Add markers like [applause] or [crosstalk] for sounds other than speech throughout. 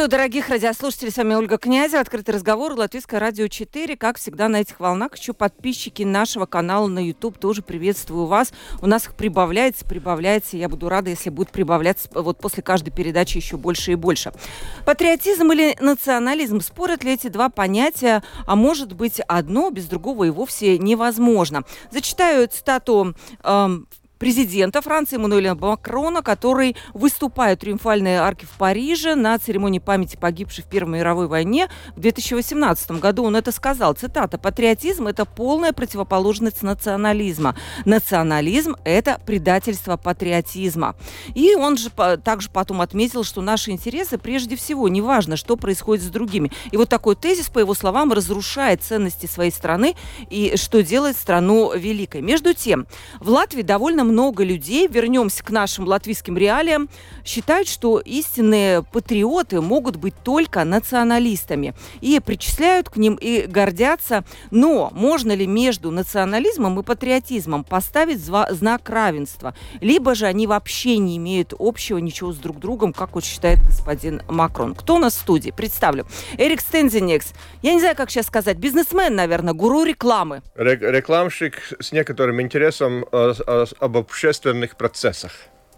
Приветствую, дорогих радиослушателей. С вами Ольга Князева. Открытый разговор. Латвийское радио 4. Как всегда на этих волнах. Еще подписчики нашего канала на YouTube тоже приветствую вас. У нас их прибавляется, прибавляется. Я буду рада, если будет прибавляться вот после каждой передачи еще больше и больше. Патриотизм или национализм? Спорят ли эти два понятия? А может быть, одно без другого и вовсе невозможно. Зачитаю цитату э, президента Франции Эммануэля Макрона, который, выступая в триумфальной арке в Париже на церемонии памяти погибших в Первой мировой войне в 2018 году, он это сказал. Цитата. «Патриотизм – это полная противоположность национализма. Национализм – это предательство патриотизма». И он же также потом отметил, что наши интересы прежде всего, неважно, что происходит с другими. И вот такой тезис, по его словам, разрушает ценности своей страны и что делает страну великой. Между тем, в Латвии довольно много людей, вернемся к нашим латвийским реалиям, считают, что истинные патриоты могут быть только националистами. И причисляют к ним и гордятся. Но можно ли между национализмом и патриотизмом поставить знак равенства? Либо же они вообще не имеют общего ничего с друг другом, как вот считает господин Макрон. Кто у нас в студии? Представлю. Эрик Стензинекс. Я не знаю, как сейчас сказать. Бизнесмен, наверное, гуру рекламы. Рекламщик с некоторым интересом э, э, об общественных процессах.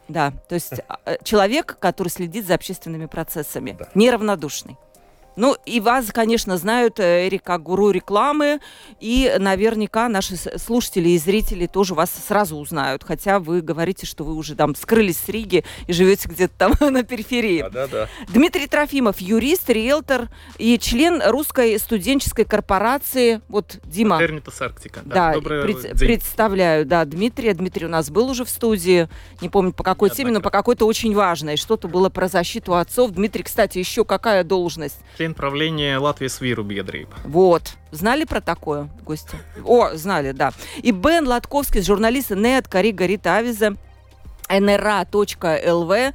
Да, то есть а, человек, который следит за общественными процессами, да. неравнодушный. Ну, и вас, конечно, знают, э, Эрик, как гуру рекламы, и наверняка наши слушатели и зрители тоже вас сразу узнают, хотя вы говорите, что вы уже там скрылись с Риги и живете где-то там [laughs] на периферии. Да, да, да. Дмитрий Трофимов, юрист, риэлтор и член русской студенческой корпорации. Вот, Дима. Термитас Арктика. Да, да пред, представляю, да, Дмитрий. Дмитрий у нас был уже в студии, не помню по какой теме, но по какой-то очень важной. Что-то было про защиту отцов. Дмитрий, кстати, еще какая должность? Член правления Латвии Свиру Бедрейба. Вот. Знали про такое, гости? О, знали, да. И Бен Латковский, журналист НЕТ, Кари Горит Авиза, nra.lv.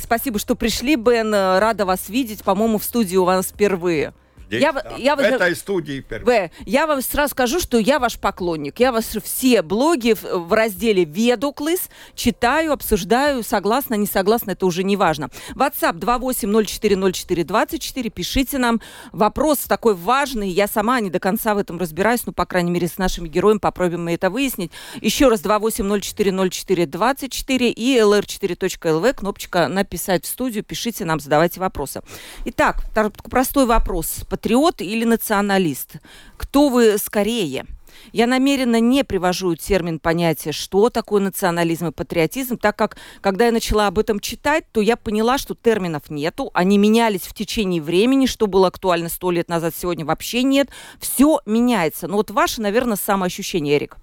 Спасибо, что пришли, Бен. Рада вас видеть. По-моему, в студии у вас впервые. Здесь, я, да. я, в этой студии В, я вам сразу скажу, что я ваш поклонник. Я вас все блоги в, в разделе «Ведуклыс» читаю, обсуждаю, согласна, не согласна, это уже не важно. WhatsApp 28040424, пишите нам. Вопрос такой важный, я сама не до конца в этом разбираюсь, но, по крайней мере, с нашими героями попробуем мы это выяснить. Еще раз 28040424 и lr4.lv, кнопочка «Написать в студию», пишите нам, задавайте вопросы. Итак, простой вопрос патриот или националист? Кто вы скорее? Я намеренно не привожу термин понятия, что такое национализм и патриотизм, так как, когда я начала об этом читать, то я поняла, что терминов нету, они менялись в течение времени, что было актуально сто лет назад, сегодня вообще нет. Все меняется. Но вот ваше, наверное, самоощущение, Эрик.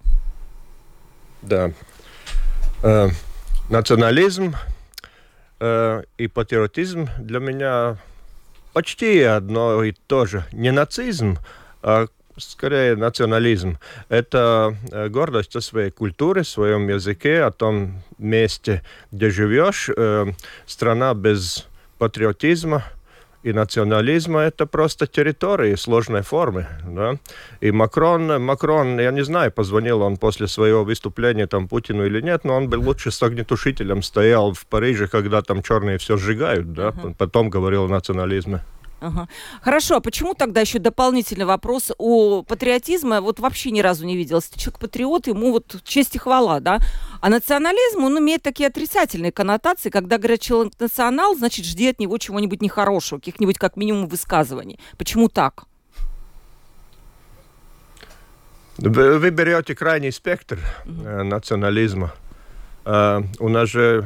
Да. Э, национализм э, и патриотизм для меня почти одно и то же. Не нацизм, а скорее национализм. Это э, гордость о своей культуре, своем языке, о том месте, где живешь. Э, страна без патриотизма и национализма – это просто территории сложной формы. Да? И Макрон, Макрон, я не знаю, позвонил он после своего выступления там Путину или нет, но он был лучше с огнетушителем, стоял в Париже, когда там черные все сжигают, да? Потом говорил о национализме. Ага. Хорошо, а почему тогда еще дополнительный вопрос о патриотизме? Вот вообще ни разу не видел. Если человек патриот, ему вот честь и хвала, да? А национализм, он имеет такие отрицательные коннотации. Когда говорят человек национал, значит, жди от него чего-нибудь нехорошего, каких-нибудь как минимум высказываний. Почему так? Вы, вы берете крайний спектр угу. национализма. Uh, у нас же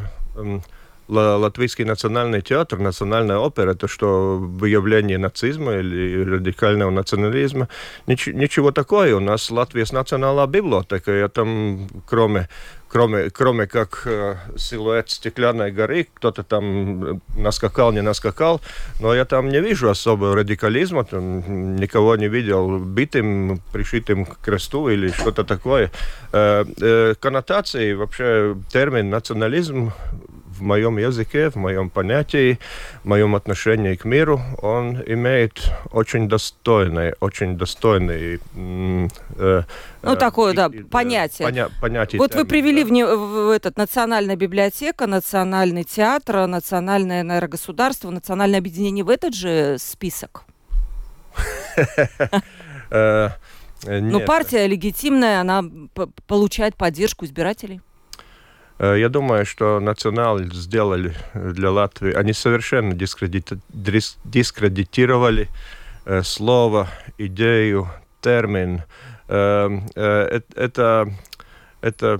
Латвийский национальный театр, национальная опера, это что выявление нацизма или радикального национализма. Нич ничего такое. У нас Латвия национальная библиотека. Я там, кроме кроме, кроме как э, силуэт стеклянной горы, кто-то там наскакал, не наскакал, но я там не вижу особого радикализма, там никого не видел битым, пришитым к кресту или что-то такое. Э, э, коннотации, вообще термин национализм в моем языке, в моем понятии, в моем отношении к миру, он имеет очень достойный, очень достойный... Э, ну, такое, да, понятие. Поня понятие вот термин, вы привели да. в, в этот национальная библиотека, национальный театр, национальное, государство, национальное объединение в этот же список? [laughs] Э, ну, партия легитимная, она получает поддержку избирателей. Э, я думаю, что национал сделали для Латвии. Они совершенно дискредитировали э, слово, идею, термин. Э, это, это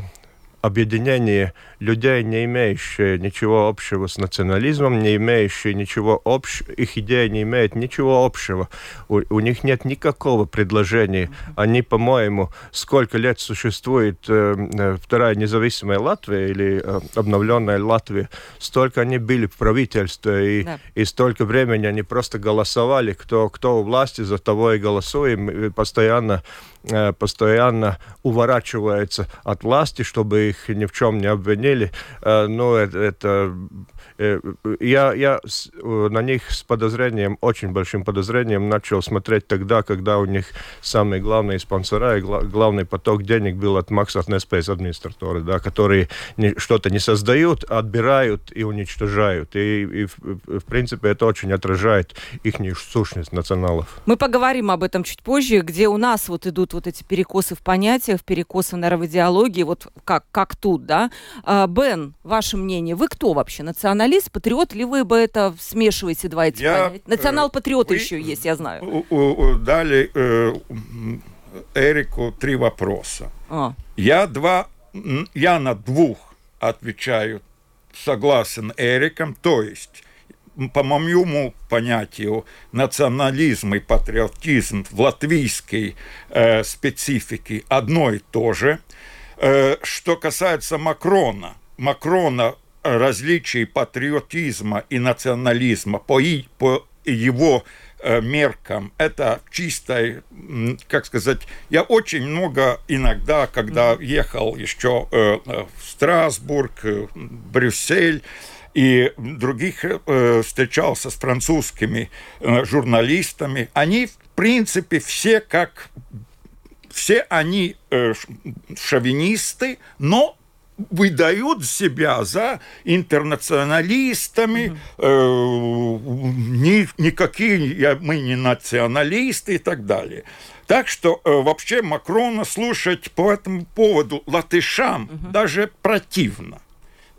объединение людей, не имеющие ничего общего с национализмом, не имеющие ничего общего, их идея не имеет ничего общего. У, у них нет никакого предложения. Они, по-моему, сколько лет существует э, э, вторая независимая Латвия или э, обновленная Латвия, столько они были в правительстве, и, да. и столько времени они просто голосовали, кто, кто у власти, за того и голосуем, и постоянно э, постоянно уворачивается от власти, чтобы их ни в чем не обвинить обвинили, э, ну, это, это я, я э, на них с подозрением, очень большим подозрением начал смотреть тогда, когда у них самые главные спонсора и главный поток денег был от Макса Неспейс администраторы, да, которые что-то не создают, отбирают и уничтожают. И, и в, в принципе это очень отражает их сущность националов. Мы поговорим об этом чуть позже, где у нас вот идут вот эти перекосы в понятиях, перекосы, наверное, в идеологии, вот как, как тут, да. А, Бен, ваше мнение, вы кто вообще? Националист патриот, ли вы бы это смешиваете два эти я, понятия? Национал-патриот э, еще есть, я знаю. Дали э, Эрику три вопроса. А. Я два, я на двух отвечаю согласен Эриком, то есть по моему понятию, национализм и патриотизм в латвийской э, специфике одно и то же. Э, что касается Макрона, Макрона различий патриотизма и национализма по, и, по его э, меркам. Это чисто, как сказать, я очень много иногда, когда ехал еще э, в Страсбург, э, Брюссель, и других э, встречался с французскими э, журналистами, они, в принципе, все как все они э, шовинисты, но выдают себя за интернационалистами, э, ни, никакие я, мы не националисты и так далее. Так что э, вообще Макрона слушать по этому поводу латышам даже противно.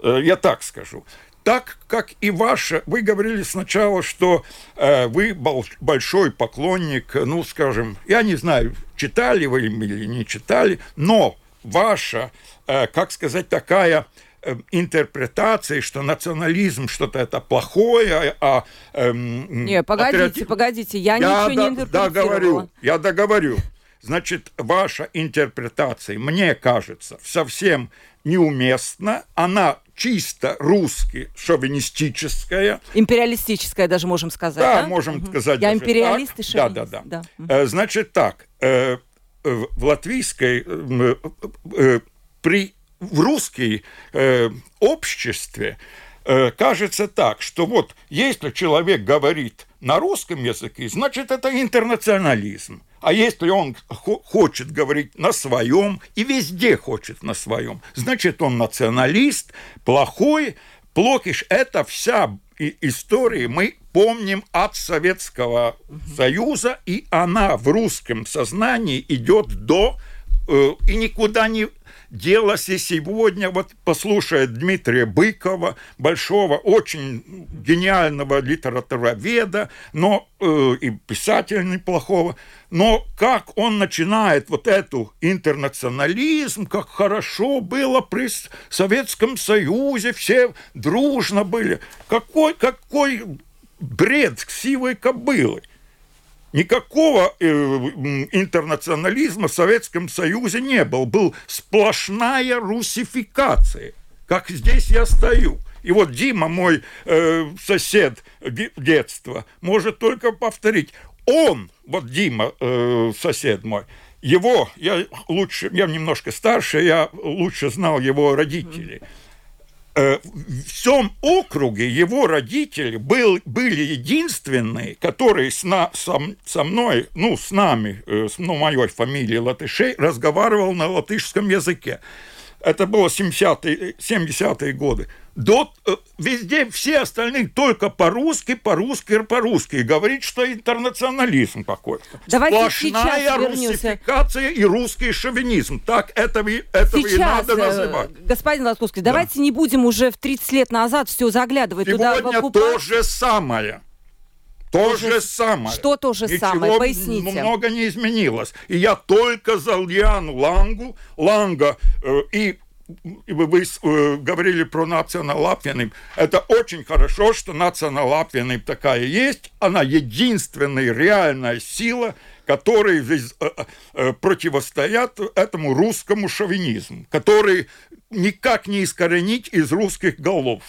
Э, я так скажу. Так как и ваше, вы говорили сначала, что э, вы большой поклонник, ну, скажем, я не знаю, читали вы или не читали, но ваша Э, как сказать, такая э, интерпретации, что национализм что-то это плохое, а... Эм, не, погодите, патриоти... погодите, я, я ничего не интерпретировала. Договорю, я договорю. Значит, ваша интерпретация, мне кажется, совсем неуместна. Она чисто русски шовинистическая. Империалистическая даже можем сказать, да? Да, можем угу. сказать Я империалист так. и шовинист. Да, да, да. да. Значит так, в латвийской при в русской э, обществе э, кажется так, что вот если человек говорит на русском языке, значит это интернационализм. А если он хочет говорить на своем и везде хочет на своем, значит он националист, плохой, плохиш. Это вся история мы помним от Советского Союза, и она в русском сознании идет до э, и никуда не делось и сегодня, вот послушая Дмитрия Быкова, большого, очень гениального литературоведа, но э, и писателя неплохого, но как он начинает вот эту интернационализм, как хорошо было при Советском Союзе, все дружно были. Какой, какой бред сивой кобылы. Никакого э, интернационализма в Советском Союзе не было. Был сплошная русификация. Как здесь я стою. И вот Дима, мой э, сосед детства, может только повторить. Он, вот Дима, э, сосед мой, его, я лучше, я немножко старше, я лучше знал его родителей. Э, в всем округе его родители был, были единственные, которые с на, со, со мной, ну, с нами, э, с ну, моей фамилией латышей, разговаривал на латышском языке. Это было 70-е 70 годы до, э, везде все остальные только по-русски, по-русски, по-русски. И говорит, что интернационализм какой-то. Давайте Сплошная русификация и русский шовинизм. Так этого, этого сейчас, и надо э, называть. Господин Латковский, да. давайте не будем уже в 30 лет назад все заглядывать Сегодня туда. Сегодня то же самое. То, то же, же самое. Что то же Ничего самое? Поясните. много не изменилось. И я только за Льяну Лангу, Ланга э, и вы, э, говорили про национал-латвияным. Это очень хорошо, что национал-латвияным такая есть. Она единственная реальная сила, которая э, э, противостоят этому русскому шовинизму, который никак не искоренить из русских голов.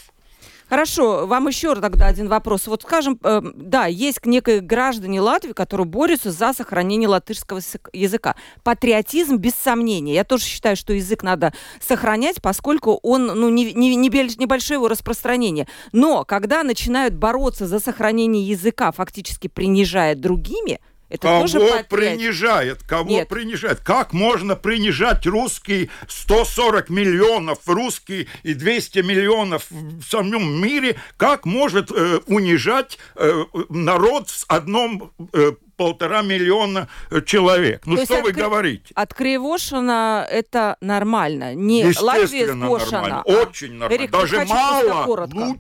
Хорошо, вам еще тогда один вопрос. Вот скажем, э, да, есть некие граждане Латвии, которые борются за сохранение латышского языка. Патриотизм без сомнения. Я тоже считаю, что язык надо сохранять, поскольку он, ну, не, не, не небольшое его распространение. Но когда начинают бороться за сохранение языка, фактически принижая другими, это кого тоже принижает? Кого Нет. принижает? Как можно принижать русский 140 миллионов русский и 200 миллионов в самом мире? Как может э, унижать э, народ с одном э, полтора миллиона э, человек. Ну То что вы Кри... говорите? От Кривошина это нормально. Не Латвия нормально. Очень нормально. Эрик, Даже мало. Ну,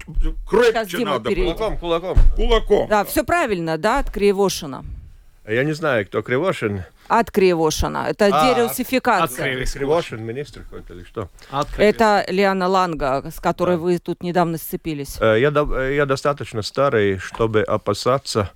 крепче надо. Кулаком, кулаком. Кулаком. Да, все правильно, да, от Кривошина. Я не знаю, кто Кривошин. От Кривошина. Это а, дерусификация. От Кривошин, министр какой-то или что? От Это Лиана Ланга, с которой да. вы тут недавно сцепились. Э, я, я достаточно старый, чтобы опасаться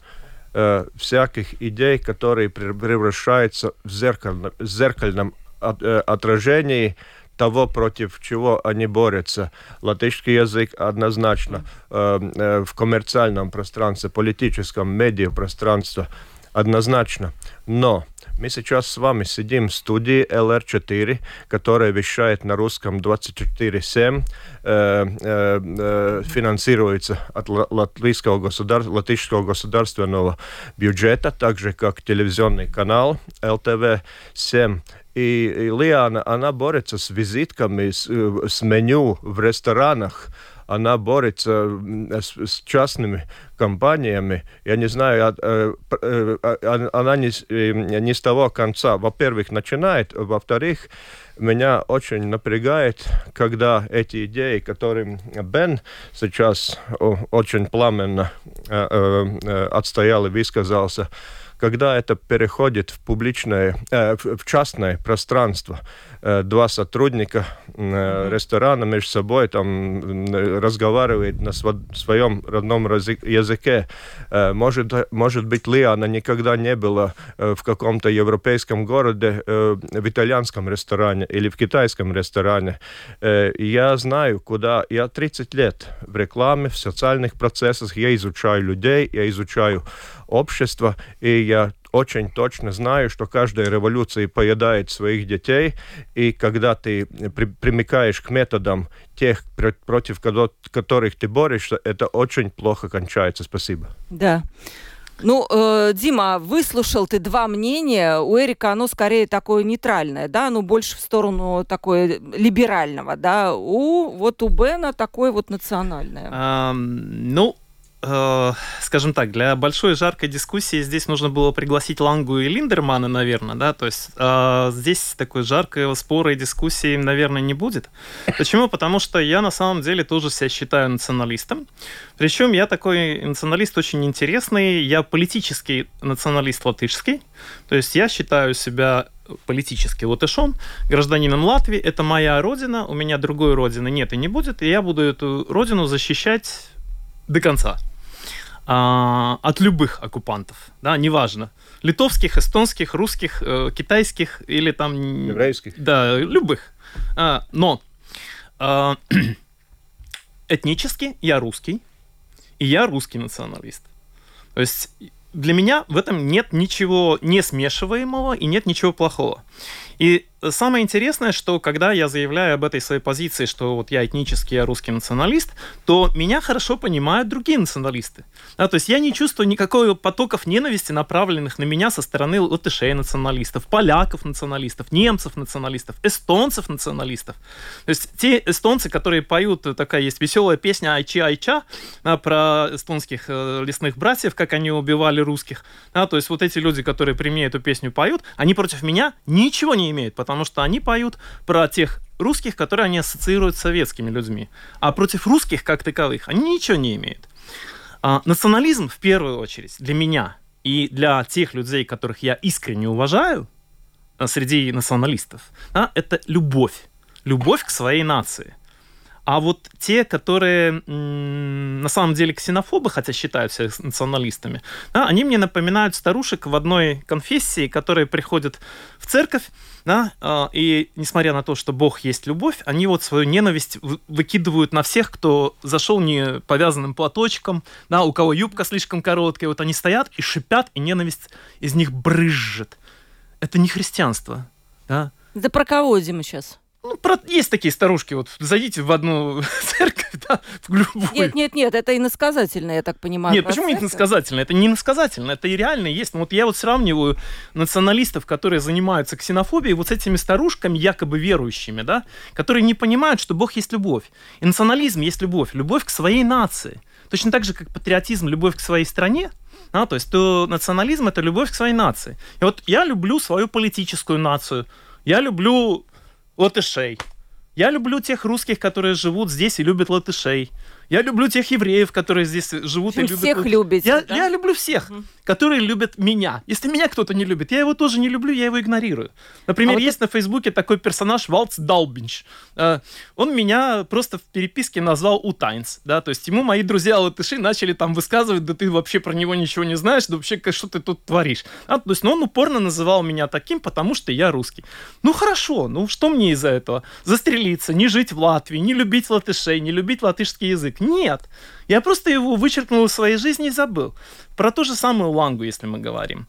э, всяких идей, которые превращаются в зеркальном, зеркальном от, э, отражении того, против чего они борются. Латышский язык однозначно э, э, в коммерциальном пространстве, политическом, медиапространстве пространстве однозначно. Но мы сейчас с вами сидим в студии LR4, которая вещает на русском 24-7, э, э, э, финансируется от латвийского государ... латышского государственного бюджета, так же как телевизионный канал LTV-7. И, и Лиана, она борется с визитками, с, э, с меню в ресторанах, она борется с, с частными компаниями. Я не знаю, э, э, а, она не, э, не с того конца. Во-первых, начинает, во-вторых, меня очень напрягает, когда эти идеи, которым Бен сейчас очень пламенно отстоял и высказался, когда это переходит в публичное, в частное пространство, два сотрудника э, ресторана между собой там разговаривают на своем родном языке. Э, может, может быть, Лиана никогда не была э, в каком-то европейском городе э, в итальянском ресторане или в китайском ресторане. Э, я знаю, куда... Я 30 лет в рекламе, в социальных процессах, я изучаю людей, я изучаю общество, и я очень точно знаю, что каждая революция поедает своих детей, и когда ты при, примыкаешь к методам тех, против которых ты борешься, это очень плохо кончается. Спасибо. Да. Ну, э, Дима, выслушал ты два мнения. У Эрика оно скорее такое нейтральное, да, ну больше в сторону такое либерального, да. У вот у Бена такое вот национальное. Um, ну, скажем так, для большой жаркой дискуссии здесь нужно было пригласить Лангу и Линдермана, наверное, да, то есть э, здесь такой жаркой спора и дискуссии, наверное, не будет. Почему? Потому что я на самом деле тоже себя считаю националистом. Причем я такой националист очень интересный, я политический националист латышский, то есть я считаю себя политически латышом, гражданином Латвии, это моя родина, у меня другой родины нет и не будет, и я буду эту родину защищать до конца. А, от любых оккупантов, да, неважно. Литовских, эстонских, русских, э, китайских или там... Еврейских. Да, любых. А, но а, [clears throat] этнически я русский, и я русский националист. То есть для меня в этом нет ничего не смешиваемого и нет ничего плохого. И самое интересное, что когда я заявляю об этой своей позиции, что вот я этнический, я русский националист, то меня хорошо понимают другие националисты. Да, то есть я не чувствую никакого потоков ненависти, направленных на меня со стороны латышей националистов, поляков националистов, немцев националистов, эстонцев националистов. То есть те эстонцы, которые поют, такая есть веселая песня «Айчи Айча» да, про эстонских э, лесных братьев, как они убивали русских. Да, то есть вот эти люди, которые при мне эту песню поют, они против меня ничего не имеют, потому что они поют про тех русских, которые они ассоциируют с советскими людьми. А против русских, как таковых, они ничего не имеют. А, национализм, в первую очередь, для меня и для тех людей, которых я искренне уважаю, а, среди националистов, да, это любовь. Любовь к своей нации. А вот те, которые на самом деле ксенофобы, хотя считают себя националистами, да, они мне напоминают старушек в одной конфессии, которые приходят в церковь, да, э, и несмотря на то, что Бог есть любовь, они вот свою ненависть выкидывают на всех, кто зашел не повязанным платочком, да, у кого юбка слишком короткая, вот они стоят и шипят, и ненависть из них брызжет. Это не христианство, да. Да про кого, Дима, сейчас? Ну, про... есть такие старушки, вот зайдите в одну [laughs] церковь, да, в любую. Нет, нет, нет, это иносказательно, я так понимаю. Нет, почему не иносказательно? Это не иносказательно, это и реально есть. Но вот я вот сравниваю националистов, которые занимаются ксенофобией, вот с этими старушками, якобы верующими, да, которые не понимают, что Бог есть любовь. И национализм есть любовь, любовь к своей нации. Точно так же, как патриотизм, любовь к своей стране, а, то есть то национализм это любовь к своей нации. И вот я люблю свою политическую нацию, я люблю латышей. Я люблю тех русских, которые живут здесь и любят латышей. Я люблю тех евреев, которые здесь живут и любят. Всех любите. Я, да? я люблю всех, угу. которые любят меня. Если меня кто-то не любит, я его тоже не люблю, я его игнорирую. Например, а есть вот на Фейсбуке такой персонаж Валц Далбинч. Э, он меня просто в переписке назвал Утайнс. Да? То есть ему мои друзья латыши начали там высказывать, да ты вообще про него ничего не знаешь, да вообще что ты тут творишь. А, то есть ну, он упорно называл меня таким, потому что я русский. Ну хорошо, ну что мне из-за этого? Застрелиться, не жить в Латвии, не любить латышей, не любить латышский язык. Нет. Я просто его вычеркнул из своей жизни и забыл. Про ту же самую Лангу, если мы говорим.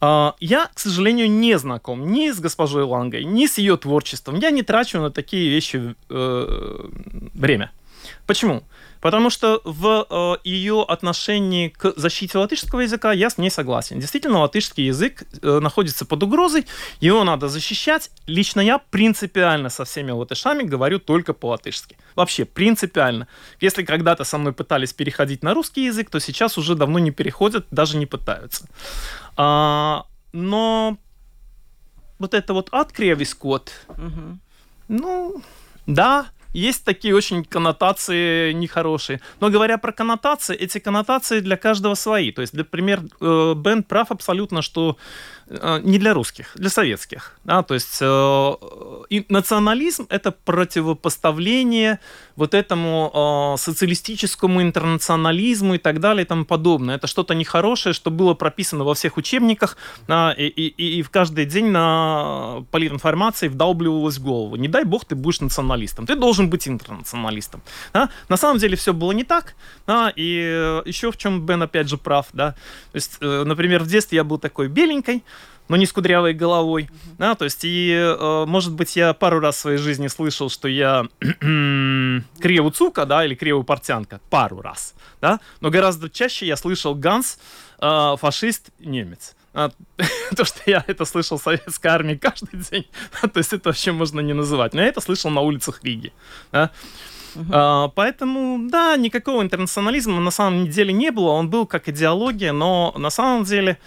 А, я, к сожалению, не знаком ни с госпожой Лангой, ни с ее творчеством. Я не трачу на такие вещи э, время. Почему? Потому что в э, ее отношении к защите латышского языка я с ней согласен. Действительно, латышский язык э, находится под угрозой, его надо защищать. Лично я принципиально со всеми латышами говорю только по-латышски. Вообще, принципиально. Если когда-то со мной пытались переходить на русский язык, то сейчас уже давно не переходят, даже не пытаются. А, но вот это вот откревискот, угу. ну, да, есть такие очень коннотации нехорошие. Но говоря про коннотации, эти коннотации для каждого свои. То есть, например, э, Бен прав абсолютно, что не для русских, для советских. Да? То есть э, и национализм — это противопоставление вот этому э, социалистическому интернационализму и так далее и тому подобное. Это что-то нехорошее, что было прописано во всех учебниках да, и, и, и в каждый день на политинформации вдалбливалось в голову. Не дай бог ты будешь националистом, ты должен быть интернационалистом. Да? На самом деле все было не так. Да? И э, еще в чем Бен опять же прав. Да? То есть, э, например, в детстве я был такой беленький, но не с кудрявой головой. Uh-huh. Да, то есть, и, э, может быть, я пару раз в своей жизни слышал, что я [clears throat] криву цука, да, или криву портянка. Пару раз, да. Но гораздо чаще я слышал Ганс, э, фашист, немец. А, [laughs] то, что я это слышал в советской армии каждый [laughs] день, то есть это вообще можно не называть. Но я это слышал на улицах Риги. Да? Угу. А, поэтому, да, никакого интернационализма на самом деле не было. Он был как идеология, но на самом деле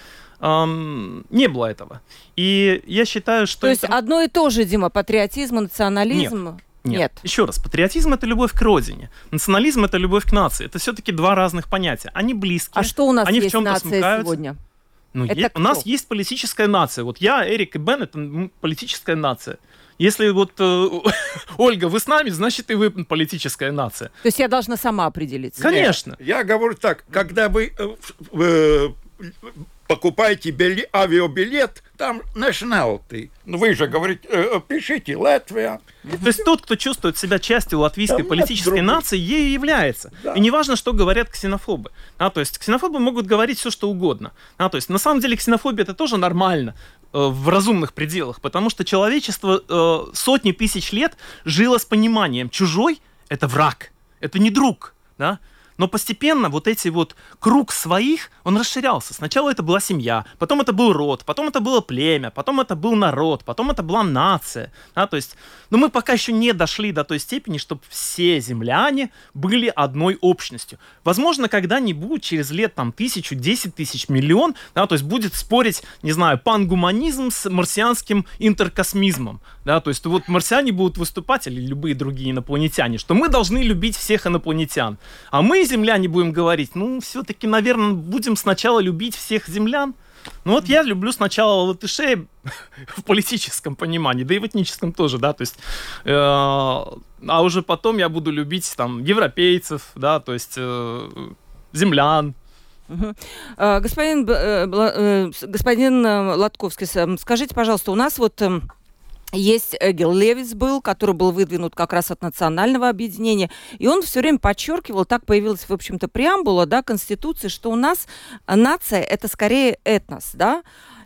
эм, не было этого. И я считаю, что... То есть одно и то же, Дима, патриотизм и национализм? Нет. Нет. Нет. Еще раз, патриотизм это любовь к родине, национализм это любовь к нации. Это все-таки два разных понятия. Они близкие. А что у нас они есть в чем-то нация смыкаются. сегодня? Ну, е- у нас есть политическая нация. Вот я, Эрик и Бен это политическая нация. Если вот э, [laughs] Ольга, вы с нами, значит и вы политическая нация. То есть я должна сама определиться. Конечно. Нет, я говорю так, когда вы э, э, покупаете били, авиабилет, там nationality. Ну, вы же говорите, э, пишите Латвия. То есть тот, кто чувствует себя частью латвийской да политической нации, ей является. Да. И неважно, что говорят ксенофобы. А, то есть ксенофобы могут говорить все, что угодно. А, то есть на самом деле ксенофобия это тоже нормально э, в разумных пределах, потому что человечество э, сотни тысяч лет жило с пониманием, чужой — это враг, это не друг, да? Но постепенно вот эти вот круг своих, он расширялся. Сначала это была семья, потом это был род, потом это было племя, потом это был народ, потом это была нация. Да, то есть, но мы пока еще не дошли до той степени, чтобы все земляне были одной общностью. Возможно, когда-нибудь, через лет там тысячу, десять тысяч, миллион, да, то есть будет спорить, не знаю, пангуманизм с марсианским интеркосмизмом. Да, то есть вот марсиане будут выступать, или любые другие инопланетяне, что мы должны любить всех инопланетян. А мы, земляне, будем говорить, ну, все-таки, наверное, будем сначала любить всех землян. Ну вот я люблю сначала латышей [laughs] в политическом понимании, да и в этническом тоже, да, то есть, э, а уже потом я буду любить там европейцев, да, то есть э, землян, Угу. Господин, э, э, господин э, Латковский, скажите, пожалуйста, у нас вот эм, есть Эгел Левис был, который был выдвинут как раз от национального объединения, и он все время подчеркивал, так появилась, в общем-то, преамбула, да, Конституции, что у нас нация – это скорее этнос, да,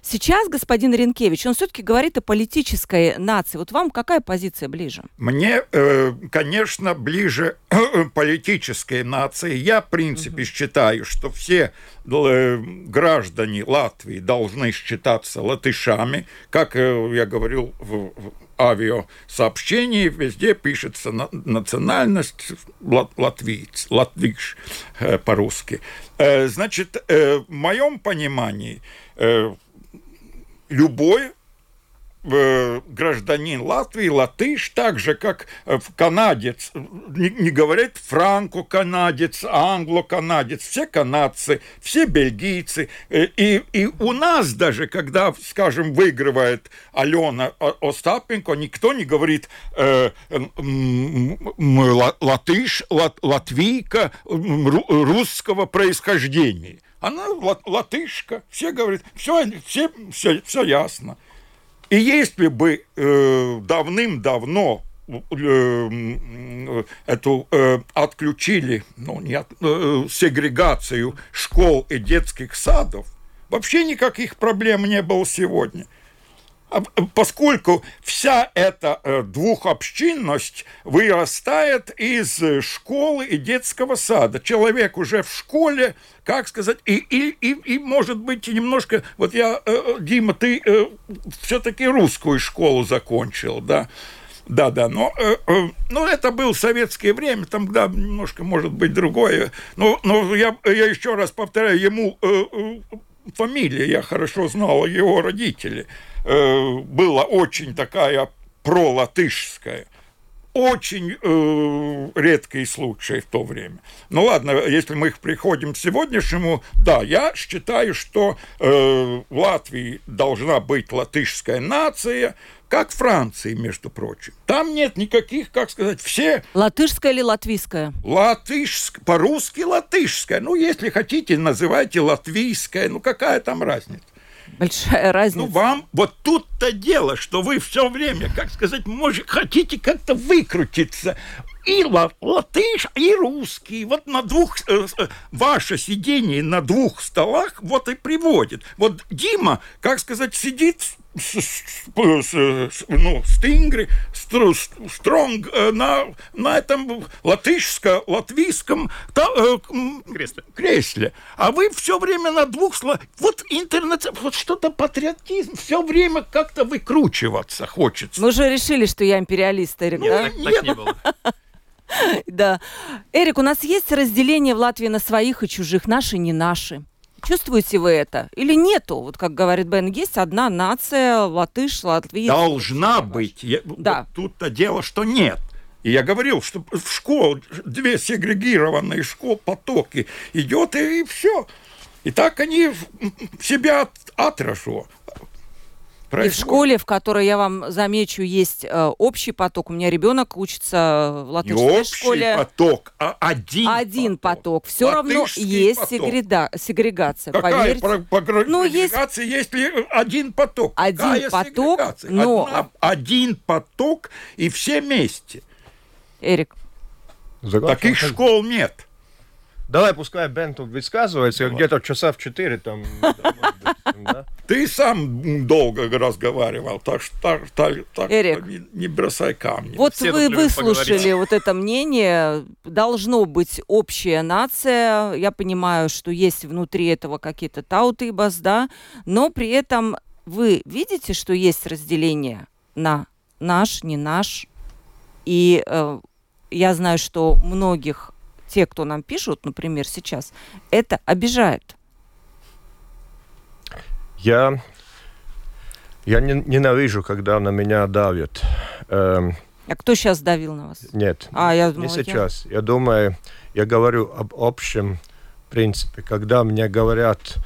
Сейчас господин Ренкевич, он все-таки говорит о политической нации. Вот вам какая позиция ближе? Мне, э, конечно, ближе [clears throat] политической нации. Я, в принципе, угу. считаю, что все э, граждане Латвии должны считаться латышами. Как э, я говорил в авиасообщении, везде пишется национальность латвиец, латвиш по-русски. Значит, в моем понимании любой э, гражданин Латвии, латыш, так же, как э, канадец, не, не говорит франко-канадец, англо-канадец, все канадцы, все бельгийцы. Э, и, и у нас даже, когда, скажем, выигрывает Алена Остапенко, никто не говорит э, латыш, лат, латвийка русского происхождения она латышка, все говорят, все, все, все, все ясно. И если бы э, давным-давно э, эту э, отключили, ну, не от, э, сегрегацию школ и детских садов, вообще никаких проблем не было сегодня. А, поскольку вся эта э, двухобщинность вырастает из школы и детского сада. Человек уже в школе, как сказать, и, и, и, и может быть, немножко... Вот я, э, Дима, ты э, все-таки русскую школу закончил, да? Да, да, но, э, э, но это было советское время, там, да, немножко, может быть, другое. Но, но я, я еще раз повторяю, ему э, э, фамилия, я хорошо знал его родители – э, была очень такая пролатышская. Очень э, редкий случай в то время. Ну ладно, если мы приходим к сегодняшнему, да, я считаю, что э, в Латвии должна быть латышская нация, как Франции, между прочим. Там нет никаких, как сказать, все... Латышская или латвийская? Латышская, по-русски латышская. Ну, если хотите, называйте латвийская, ну какая там разница? Большая разница. Ну, вам вот тут-то дело, что вы все время, как сказать, может, хотите как-то выкрутиться и латыш, и русский. Вот на двух, э, э, ваше сидение на двух столах вот и приводит. Вот Дима, как сказать, сидит ну, стингри, стронг э, на, на этом латышско-латвийском э, кресле. кресле. А вы все время на двух словах. Вот интернет, вот что-то патриотизм, все время как-то выкручиваться хочется. Вы уже решили, что я империалист, Эрик, нет, да? Так, нет. так не было. [laughs] Да. Эрик, у нас есть разделение в Латвии на своих и чужих, наши не наши. Чувствуете вы это? Или нету? Вот как говорит Бен, есть одна нация, латыш, латвиец. Должна быть. Я, да. Тут-то дело, что нет. И я говорил, что в школ две сегрегированные школ потоки идет и, и все. И так они себя отражу. И в школе, в которой я вам замечу, есть э, общий поток. У меня ребенок учится в латышской Не общий школе. поток, а один. Один поток. поток. Все равно есть поток. Сегреда, сегрегация. Какая поверьте. Про, по, ну, есть... если один поток? Один Какая поток, но... Одна, один поток и все вместе. Эрик. Заглавшим Таких школ нет. Давай, пускай Бен тут высказывается, где-то часа в четыре там. Ты сам долго разговаривал, так что так, так, так Эрик, не, не бросай камни. Вот Все вы выслушали вот это мнение. Должно быть общая нация. Я понимаю, что есть внутри этого какие-то таутыбас, да, но при этом вы видите, что есть разделение на наш, не наш. И э, я знаю, что многих те, кто нам пишут, например, сейчас, это обижает. Я, я не, ненавижу, когда на меня давят. Эм, а кто сейчас давил на вас? Нет, а, я думала, не сейчас. Я... я думаю, я говорю об общем принципе. Когда мне говорят,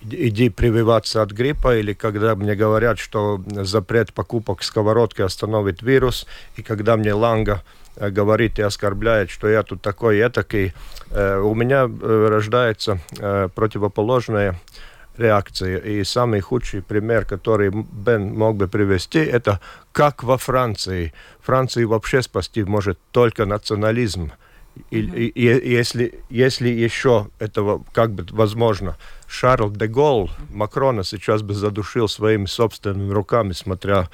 иди прививаться от гриппа, или когда мне говорят, что запрет покупок сковородки остановит вирус, и когда мне Ланга говорит и оскорбляет, что я тут такой этакий, э, у меня э, рождается противоположная реакция. И самый худший пример, который Бен мог бы привести, это как во Франции. Франции вообще спасти может только национализм. И, и, и если, если еще этого как бы возможно, Шарль де Голл Макрона сейчас бы задушил своими собственными руками, смотря,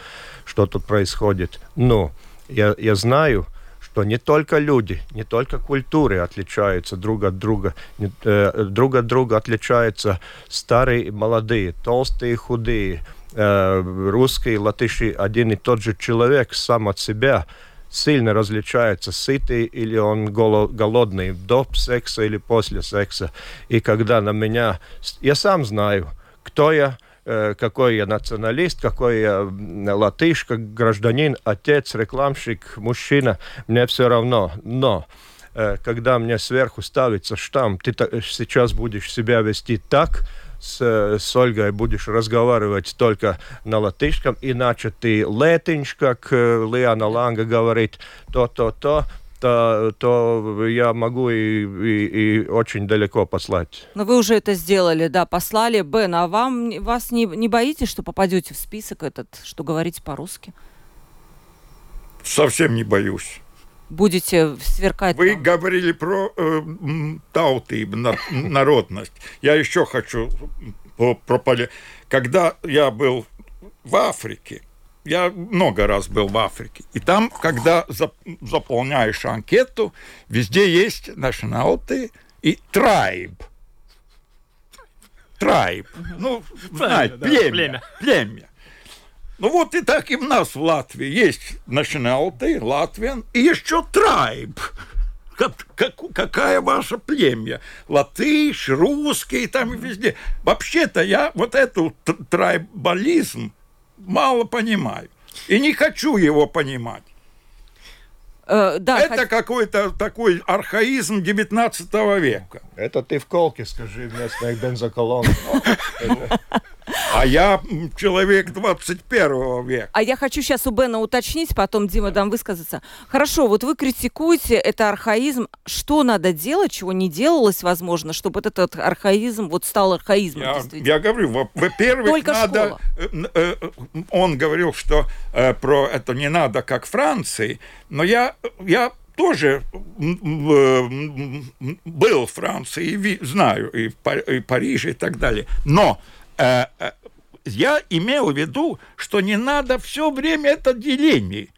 что тут происходит. Но я, я знаю, что не только люди, не только культуры отличаются друг от друга, не, э, друг от друга отличаются старые и молодые, толстые и худые, э, русские, латыши, один и тот же человек сам от себя сильно различается, сытый или он голодный, до секса или после секса. И когда на меня... Я сам знаю, кто я, какой я националист, какой я латыш, как гражданин, отец, рекламщик, мужчина, мне все равно. Но э, когда мне сверху ставится штамп, ты сейчас будешь себя вести так, с, с Ольгой будешь разговаривать только на латышском, иначе ты летинч, как э, Лиана Ланга говорит, то-то-то, то, то я могу и, и, и очень далеко послать. Но вы уже это сделали, да, послали. Бен, а вам вас не, не боитесь, что попадете в список этот, что говорите по-русски? Совсем не боюсь. Будете сверкать. Вы там? говорили про э, тауты, на, народность. Я еще хочу про, про когда я был в Африке, я много раз был в Африке. И там, когда заполняешь анкету, везде есть nationality и tribe. Tribe. Ну, знаете, племя, племя. Племя. Ну вот и так и у нас в Латвии есть nationality, Латвиан, и еще tribe. Как, как, какая ваша племя? Латыш, русский, там и везде. Вообще-то я вот эту трайбализм мало понимаю. И не хочу его понимать. Э, да, это хот... какой-то такой архаизм 19 века. Это ты в колке скажи вместо бензоколонок. [laughs] А я человек 21 века. А я хочу сейчас у Бена уточнить, потом Дима дам высказаться. Хорошо, вот вы критикуете это архаизм. Что надо делать, чего не делалось, возможно, чтобы этот архаизм вот стал архаизмом? Я, я говорю, во-первых, надо... Э, э, он говорил, что э, про это не надо, как Франции, но я, я тоже был в Франции, и знаю, и в Париже и так далее. Но я имел в виду, что не надо все время это деление.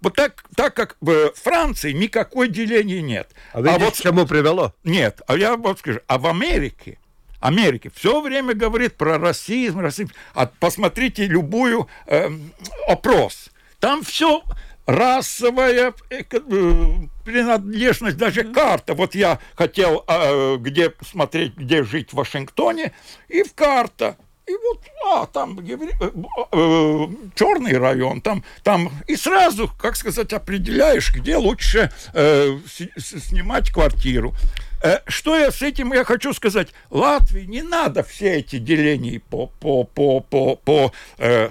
Вот так, так как в Франции никакой деления нет. А, видишь, а вот к чему привело? Нет, а я вот скажу, а в Америке, Америке все время говорит про расизм, расизм. А посмотрите любую э, опрос. Там все расовое, э, принадлежность, даже карта. Вот я хотел э, где смотреть, где жить в Вашингтоне, и в карта. И вот, а, там евре... э, э, черный район, там, там, и сразу, как сказать, определяешь, где лучше э, снимать квартиру. Э, что я с этим я хочу сказать? Латвии не надо все эти деления по, по, по, по, по э,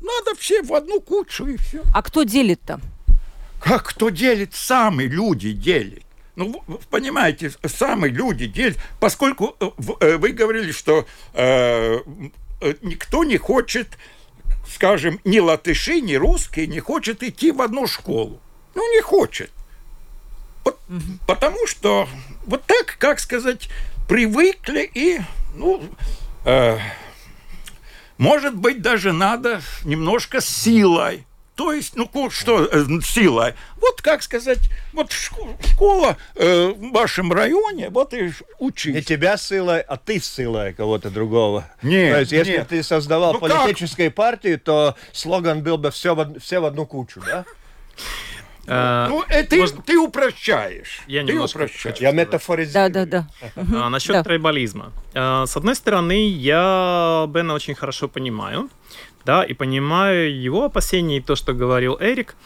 надо все в одну кучу и все. А кто делит-то? Как кто делит? Сами люди делят. Ну, понимаете, сами люди поскольку э, э, вы говорили, что э, э, никто не хочет, скажем, ни латыши, ни русские не хочет идти в одну школу. Ну, не хочет. Вот, угу. Потому что вот так, как сказать, привыкли и, ну, э, может быть, даже надо немножко силой. То есть, ну что, э, сила? Вот как сказать, вот школа э, в вашем районе, вот и учись. Не тебя силой, а ты силой кого-то другого. Нет, То есть, если нет. ты создавал ну, политическую как? партию, то слоган был бы все в, все в одну кучу, да? А, ну, это Может... ты упрощаешь. Я ты упрощаешь. Я метафоризирую. Да, да, да. А, насчет да. трибализма. А, с одной стороны, я Бена очень хорошо понимаю, да, и понимаю его опасения и то, что говорил Эрик,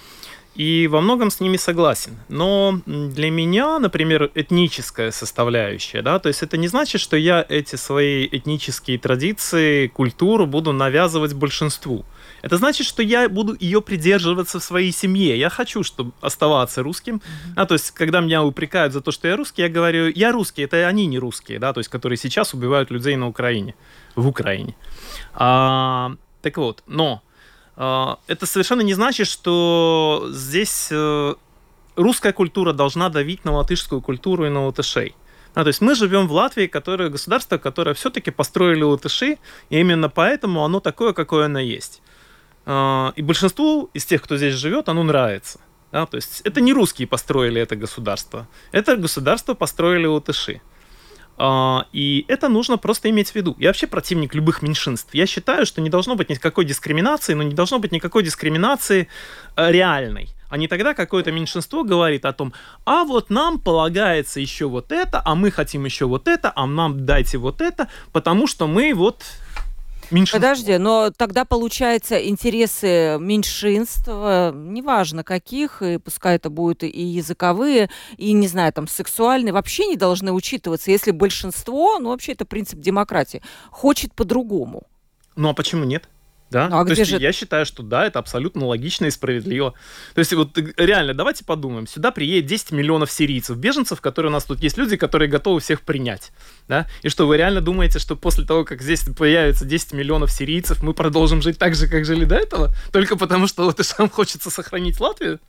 и во многом с ними согласен. Но для меня, например, этническая составляющая, да, то есть это не значит, что я эти свои этнические традиции, культуру буду навязывать большинству. Это значит, что я буду ее придерживаться в своей семье. Я хочу, чтобы оставаться русским. Mm-hmm. А, то есть, когда меня упрекают за то, что я русский, я говорю, я русский, это они не русские, да, то есть, которые сейчас убивают людей на Украине, в Украине. А, так вот, но а, это совершенно не значит, что здесь а, русская культура должна давить на латышскую культуру и на латышей. А, то есть мы живем в Латвии, которое государство, которое все-таки построили латыши, и именно поэтому оно такое, какое оно есть. А, и большинству из тех, кто здесь живет, оно нравится. Да? То есть это не русские построили это государство. Это государство построили латыши. А, и это нужно просто иметь в виду. Я вообще противник любых меньшинств. Я считаю, что не должно быть никакой дискриминации, но не должно быть никакой дискриминации э, реальной. А не тогда какое-то меньшинство говорит о том, а вот нам полагается еще вот это, а мы хотим еще вот это, а нам дайте вот это, потому что мы вот Меньшинство. Подожди, но тогда, получается, интересы меньшинств, неважно каких, и пускай это будут и языковые, и, не знаю, там, сексуальные, вообще не должны учитываться, если большинство, ну, вообще это принцип демократии, хочет по-другому. Ну, а почему нет? Да? Ну, а То есть же... я считаю, что да, это абсолютно логично и справедливо. То есть вот реально, давайте подумаем. Сюда приедет 10 миллионов сирийцев, беженцев, которые у нас тут есть люди, которые готовы всех принять. Да? И что, вы реально думаете, что после того, как здесь появится 10 миллионов сирийцев, мы продолжим жить так же, как жили до этого? Только потому, что вот и сам хочется сохранить Латвию?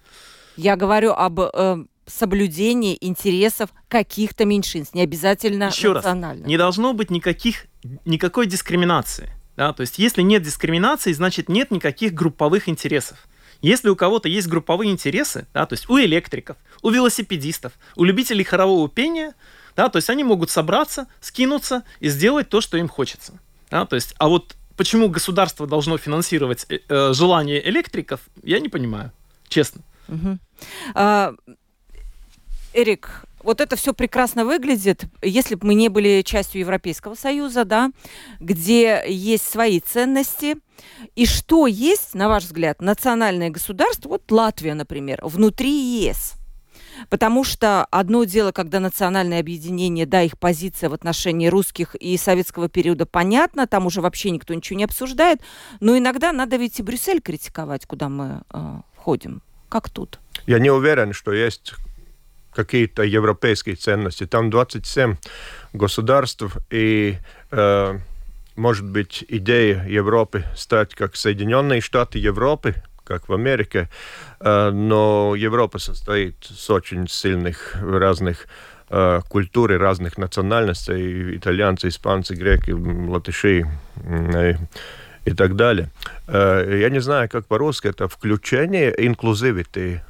Я говорю об э, соблюдении интересов каких-то меньшинств, не обязательно Еще национальных. раз, не должно быть никаких, никакой дискриминации. Да? То есть если нет дискриминации, значит нет никаких групповых интересов. Если у кого-то есть групповые интересы, да, то есть у электриков, у велосипедистов, у любителей хорового пения, да, то есть они могут собраться, скинуться и сделать то, что им хочется. Да, то есть, а вот почему государство должно финансировать э, э, желание электриков, я не понимаю, честно. Угу. А, Эрик, вот это все прекрасно выглядит, если бы мы не были частью Европейского Союза, да, где есть свои ценности. И что есть, на ваш взгляд, национальное государство, вот Латвия, например, внутри ЕС? Потому что одно дело, когда национальное объединение, да, их позиция в отношении русских и советского периода понятна, там уже вообще никто ничего не обсуждает, но иногда надо ведь и Брюссель критиковать, куда мы э, входим. Как тут? Я не уверен, что есть какие-то европейские ценности. Там 27 государств, и, э, может быть, идея Европы стать как Соединенные Штаты Европы, как в Америке, э, но Европа состоит с очень сильных разных э, культур и разных национальностей, итальянцы, испанцы, греки, латыши и, и так далее. Э, я не знаю, как по-русски это включение, инклюзивити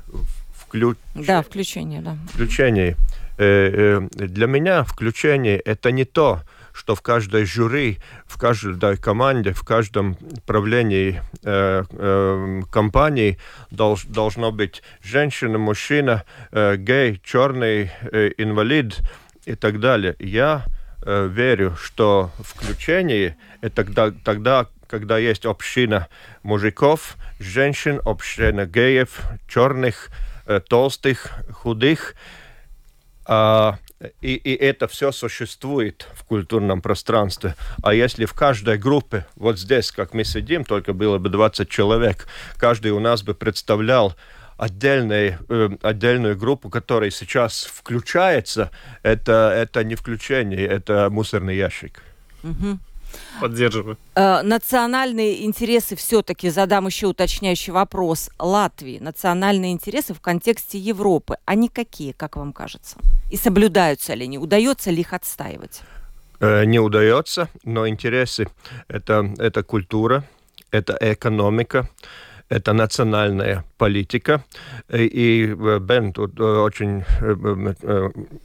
Включ... Да, включение, да. Включение. Э, э, для меня включение это не то, что в каждой жюри, в каждой команде, в каждом правлении э, э, компании долж, должно быть женщина, мужчина, э, гей, черный, э, инвалид и так далее. Я э, верю, что включение это тогда, тогда, когда есть община мужиков, женщин, община геев, черных, толстых, худых. А, и, и это все существует в культурном пространстве. А если в каждой группе, вот здесь, как мы сидим, только было бы 20 человек, каждый у нас бы представлял отдельной, э, отдельную группу, которая сейчас включается, это, это не включение, это мусорный ящик. Угу. Поддерживаю. Э, национальные интересы, все-таки задам еще уточняющий вопрос. Латвии, национальные интересы в контексте Европы, они какие, как вам кажется? И соблюдаются ли они? Удается ли их отстаивать? Э, не удается, но интересы это, это культура, это экономика, это национальная политика. И Бен тут очень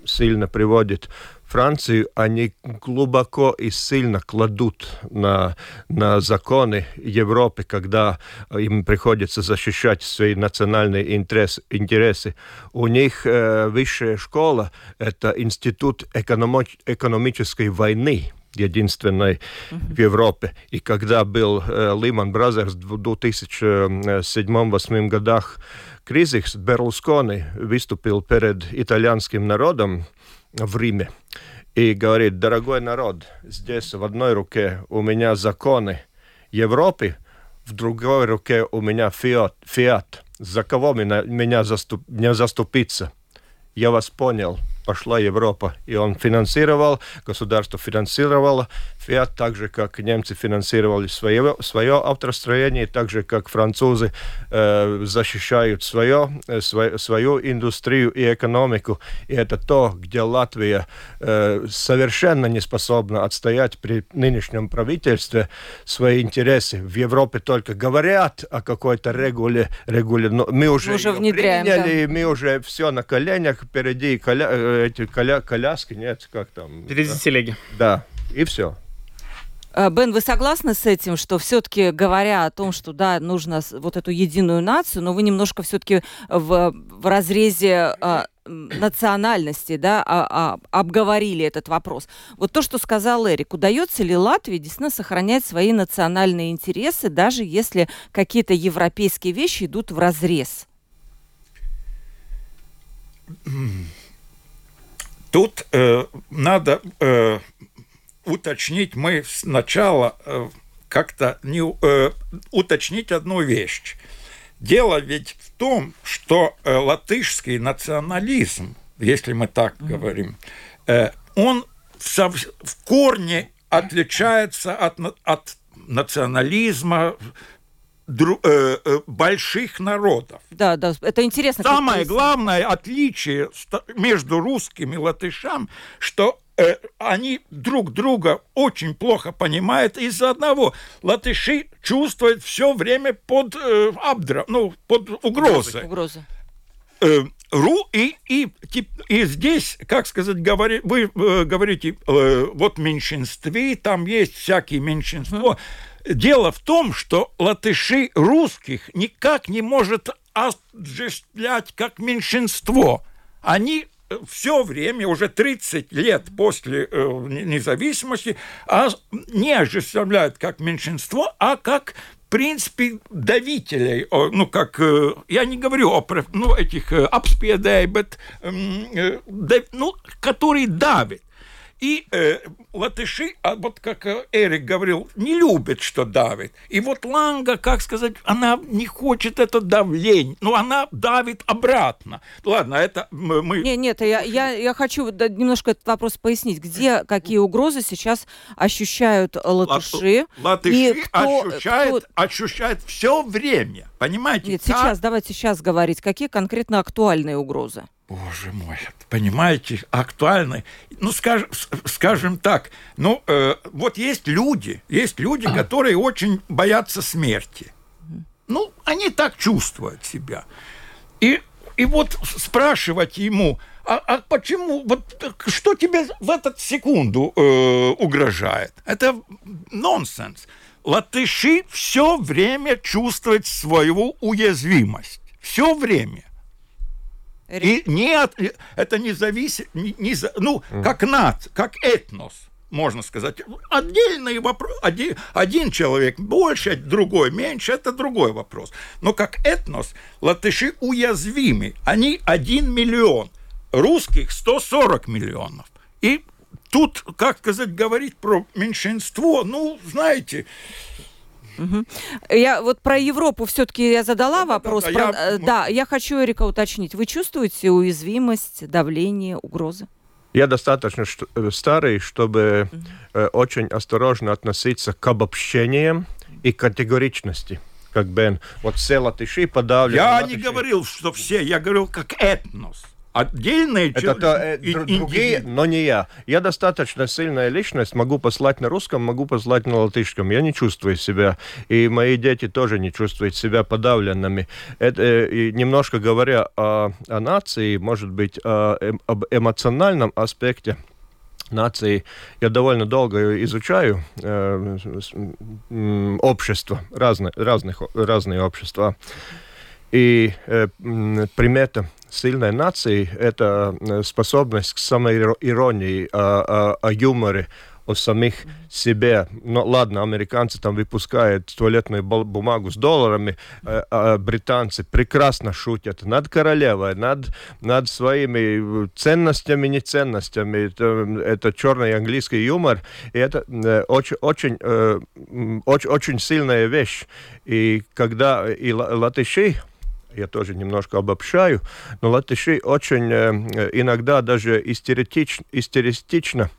сильно приводит Францию, они глубоко и сильно кладут на, на законы Европы, когда им приходится защищать свои национальные интерес, интересы. У них э, высшая школа – это институт экономи экономической войны единственной uh-huh. в Европе. И когда был э, Lehman Brothers в 2007-2008 годах кризис, Берлускони выступил перед итальянским народом в Риме и говорит, дорогой народ, здесь в одной руке у меня законы Европы, в другой руке у меня фиат. фиат. За кого меня, меня заступ, не заступиться? Я вас понял пошла Европа. И он финансировал, государство финансировало Фиат, так же, как немцы финансировали свое, свое автостроение, так же, как французы э, защищают свое, э, свою, свою индустрию и экономику. И это то, где Латвия э, совершенно не способна отстоять при нынешнем правительстве свои интересы. В Европе только говорят о какой-то регуле, регуле но мы уже, уже внедряем, приняли, да. мы уже все на коленях, впереди коля, э, эти коля, коляски, нет, как там? Впереди да. телеги. Да, и все. Э, Бен, вы согласны с этим, что все-таки говоря о том, что да, нужно вот эту единую нацию, но вы немножко все-таки в, в разрезе а, национальности, да, а, а, обговорили этот вопрос. Вот то, что сказал Эрик, удается ли Латвии действительно сохранять свои национальные интересы, даже если какие-то европейские вещи идут в разрез? [clears throat] Тут э, надо э, уточнить, мы сначала э, как-то не э, уточнить одну вещь. Дело ведь в том, что э, латышский национализм, если мы так mm-hmm. говорим, э, он в, в корне отличается от, от национализма дру, э, э, больших народов. Да, да, это интересно. Самое главное отличие между русскими и латышам, что Э, они друг друга очень плохо понимают из-за одного. Латыши чувствуют все время под э, абдра, ну, под угрозой. Угрозы. Э, ру и, и, и здесь, как сказать, говори, вы э, говорите, э, вот меньшинстве, там есть всякие меньшинства. Mm. Дело в том, что латыши русских никак не может осуществлять как меньшинство. Они все время, уже 30 лет после э, независимости, а не осуществляют как меньшинство, а как принципе, давителей, ну, как, э, я не говорю о ну, этих обспедей, э, э, ну, которые давят. И э, латыши, а вот как э, Эрик говорил, не любят, что давит. И вот Ланга, как сказать, она не хочет это давление, но она давит обратно. Ладно, это мы... Нет, нет, я, я, я хочу немножко этот вопрос пояснить. Где какие угрозы сейчас ощущают латыши? Латыши и кто, ощущают, кто... ощущают все время, понимаете? Нет, как... сейчас, давайте сейчас говорить. Какие конкретно актуальные угрозы? Боже мой, понимаете, актуальны. Ну, скажем, скажем так, ну, э, вот есть люди, есть люди, [clears throat] которые очень боятся смерти. Ну, они так чувствуют себя. И и вот спрашивать ему, а, а почему, вот что тебе в эту секунду э, угрожает? Это нонсенс. Латыши все время чувствуют свою уязвимость. Все время. И не от, это не зависит, не, не, ну, как над, как этнос можно сказать. Отдельный вопрос. Один, один человек больше, другой меньше, это другой вопрос. Но как этнос, латыши уязвимы. Они 1 миллион. Русских 140 миллионов. И тут, как сказать, говорить про меньшинство, ну, знаете, Угу. Я вот про Европу все-таки я задала да, вопрос. Да, да, про, я... да, я хочу Эрика уточнить. Вы чувствуете уязвимость, давление, угрозы? Я достаточно э, старый, чтобы mm-hmm. очень осторожно относиться к обобщениям и категоричности. Как Бен, вот все латыши подавлены. Я не говорил, что все, я говорил как этнос отдельные это то, э, другие, но не я. Я достаточно сильная личность, могу послать на русском, могу послать на латышском. Я не чувствую себя, и мои дети тоже не чувствуют себя подавленными. Это, э, немножко говоря о, о нации, может быть, о, эм, об эмоциональном аспекте нации я довольно долго изучаю э, общество, разные, разных, разные общества. И э, примета сильной нации – это э, способность к самоиронии, о, о, о юморе, о самих себе. Ну, ладно, американцы там выпускают туалетную бумагу с долларами, а, а британцы прекрасно шутят над королевой, над, над своими ценностями, неценностями. Это, это черный английский юмор, и это э, очень, очень, очень, очень сильная вещь. И когда и латыши я тоже немножко обобщаю, но латыши очень э, иногда даже истерично, истеристично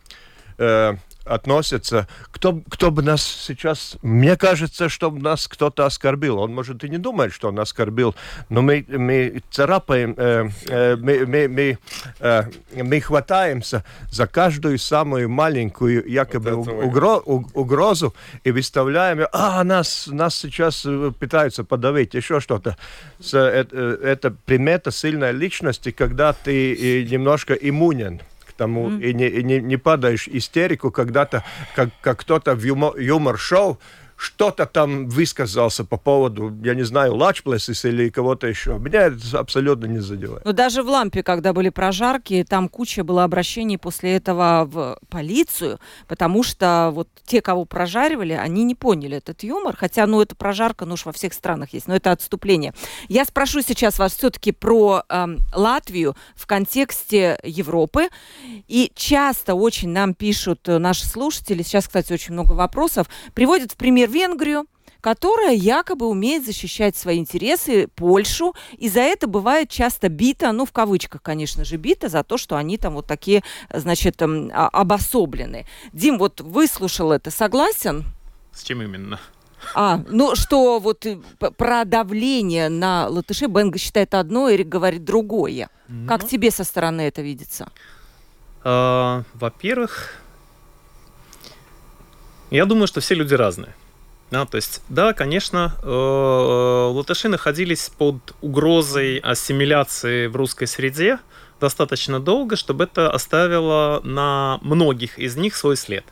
э, относятся, кто, кто бы нас сейчас... Мне кажется, что нас кто-то оскорбил. Он, может, и не думает, что он оскорбил, но мы, мы царапаем, э, э, мы, мы, мы, э, мы хватаемся за каждую самую маленькую якобы вот угро, угрозу и выставляем, а, нас, нас сейчас э, пытаются подавить, еще что-то. Это, э, это примета сильной личности, когда ты немножко иммунен тому mm. и, не, и не, не падаешь истерику, когда-то, как, как кто-то в юмор-шоу что-то там высказался по поводу, я не знаю, Лачплесис или кого-то еще. Меня это абсолютно не задевает. Но даже в Лампе, когда были прожарки, там куча было обращений после этого в полицию, потому что вот те, кого прожаривали, они не поняли этот юмор, хотя, ну, это прожарка, ну уж во всех странах есть, но это отступление. Я спрошу сейчас вас все-таки про э, Латвию в контексте Европы, и часто очень нам пишут наши слушатели, сейчас, кстати, очень много вопросов, приводят в пример Венгрию, которая якобы умеет защищать свои интересы, Польшу, и за это бывает часто бита, ну, в кавычках, конечно же, бита, за то, что они там вот такие, значит, эм, а, обособлены. Дим, вот выслушал это, согласен? С чем именно? А, ну что вот э, про давление на латышей Бенга считает одно, Эрик говорит другое. Ну, как тебе со стороны это видится? А, во-первых, я думаю, что все люди разные. Да, то есть, да, конечно, э, латыши находились под угрозой ассимиляции в русской среде достаточно долго, чтобы это оставило на многих из них свой след.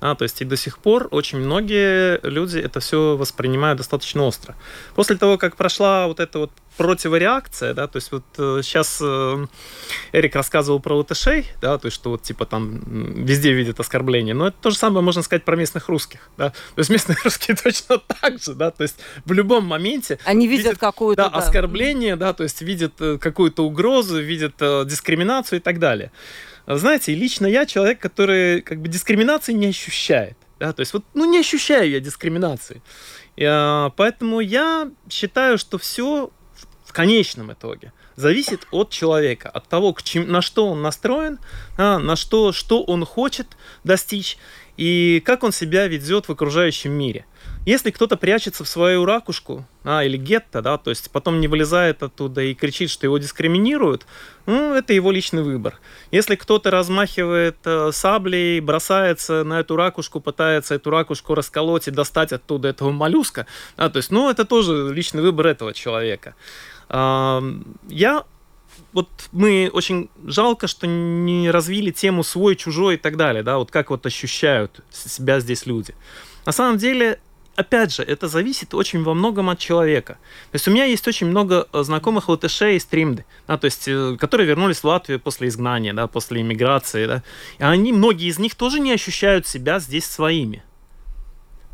А, то есть и до сих пор очень многие люди это все воспринимают достаточно остро. После того, как прошла вот эта вот противореакция, да, то есть вот э, сейчас э, Эрик рассказывал про латышей, да, то есть что вот типа там везде видят оскорбления, но это то же самое можно сказать про местных русских, да, то есть местные [laughs] русские точно так же, да, то есть в любом моменте они видят, видят какую-то да, да. оскорбление, да, то есть видят э, какую-то угрозу, видят дискриминацию и так далее. Знаете, лично я человек, который как бы дискриминации не ощущает. Да, то есть вот, ну, не ощущаю я дискриминации. И, а, поэтому я считаю, что все в конечном итоге зависит от человека, от того, к чем, на что он настроен, а, на что, что он хочет достичь и как он себя ведет в окружающем мире. Если кто-то прячется в свою ракушку, а, или гетто, да, то есть потом не вылезает оттуда и кричит, что его дискриминируют, ну, это его личный выбор. Если кто-то размахивает э, саблей, бросается на эту ракушку, пытается эту ракушку расколоть и достать оттуда этого моллюска, да, то есть, ну, это тоже личный выбор этого человека. Э, я вот мы очень жалко, что не развили тему свой, чужой и так далее, да, вот как вот ощущают себя здесь люди. На самом деле, опять же, это зависит очень во многом от человека. То есть у меня есть очень много э, знакомых латышей из Тримды, да, то есть, э, которые вернулись в Латвию после изгнания, да, после иммиграции, да, и они, многие из них тоже не ощущают себя здесь своими.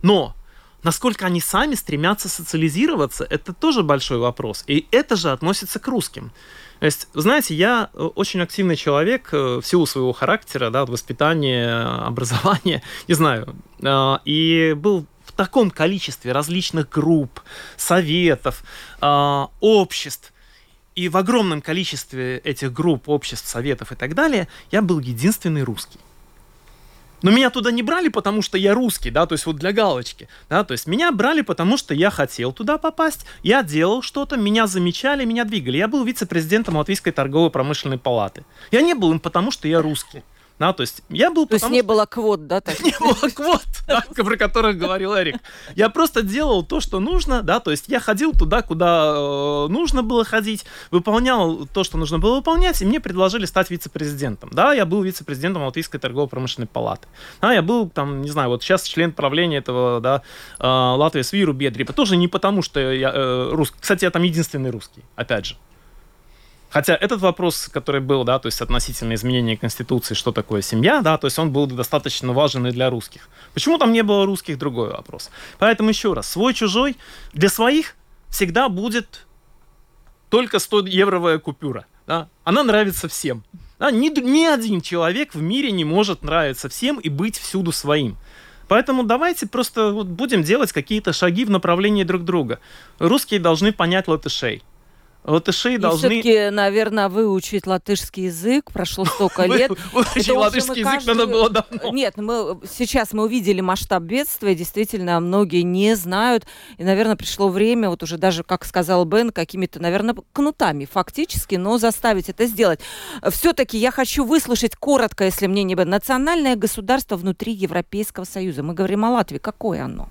Но насколько они сами стремятся социализироваться, это тоже большой вопрос. И это же относится к русским. То есть, знаете, я э, очень активный человек в силу своего характера, да, воспитания, [laughs] образования, не знаю, и был в таком количестве различных групп, советов, э, обществ, и в огромном количестве этих групп, обществ, советов и так далее, я был единственный русский. Но меня туда не брали, потому что я русский, да, то есть вот для галочки, да, то есть меня брали, потому что я хотел туда попасть, я делал что-то, меня замечали, меня двигали. Я был вице-президентом Латвийской торгово-промышленной палаты. Я не был им, потому что я русский. Да, то есть я был... То есть не что... было квот, да? Так? [laughs] Не было квот, [laughs] про которых говорил Эрик. Я просто делал то, что нужно, да, то есть я ходил туда, куда э, нужно было ходить, выполнял то, что нужно было выполнять, и мне предложили стать вице-президентом. Да, я был вице-президентом Латвийской торгово-промышленной палаты. Да, я был там, не знаю, вот сейчас член правления этого, да, э, Латвии Свиру Бедриба. Тоже не потому, что я э, русский. Кстати, я там единственный русский, опять же. Хотя этот вопрос, который был, да, то есть относительно изменения Конституции, что такое семья, да, то есть он был достаточно важен и для русских. Почему там не было русских, другой вопрос. Поэтому еще раз, свой-чужой для своих всегда будет только 100-евровая купюра. Да? Она нравится всем. Да? Ни, ни один человек в мире не может нравиться всем и быть всюду своим. Поэтому давайте просто вот будем делать какие-то шаги в направлении друг друга. Русские должны понять латышей. Латыши должны... все-таки, наверное, выучить латышский язык. Прошло столько [laughs] лет. Выучить латышский язык надо было давно. Нет, мы сейчас мы увидели масштаб бедствия. Действительно, многие не знают. И, наверное, пришло время, вот уже даже, как сказал Бен, какими-то, наверное, кнутами фактически, но заставить это сделать. Все-таки я хочу выслушать коротко, если мне не. Национальное государство внутри Европейского Союза. Мы говорим о Латвии. Какое оно?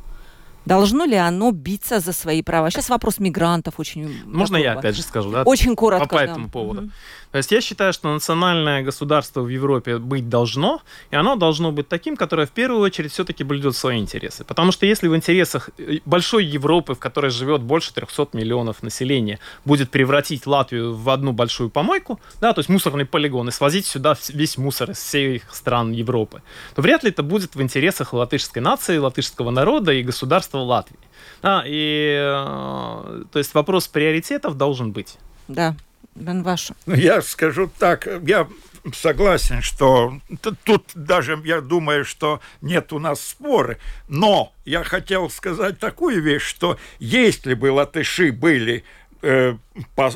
Должно ли оно биться за свои права? Сейчас вопрос мигрантов очень... Можно я опять же скажу, да? Очень коротко. По, по да. этому поводу. Угу. То есть я считаю, что национальное государство в Европе быть должно, и оно должно быть таким, которое в первую очередь все-таки блюдет свои интересы. Потому что если в интересах э, большой Европы, в которой живет больше 300 миллионов населения, будет превратить Латвию в одну большую помойку, да, то есть мусорный полигон, и свозить сюда весь мусор из всех стран Европы, то вряд ли это будет в интересах латышской нации, латышского народа и государства Латвии. Да, и э, то есть вопрос приоритетов должен быть. Да, Бен Вашу. Ну, я скажу так, я согласен, что тут даже я думаю, что нет у нас споры, но я хотел сказать такую вещь, что если бы латыши были э,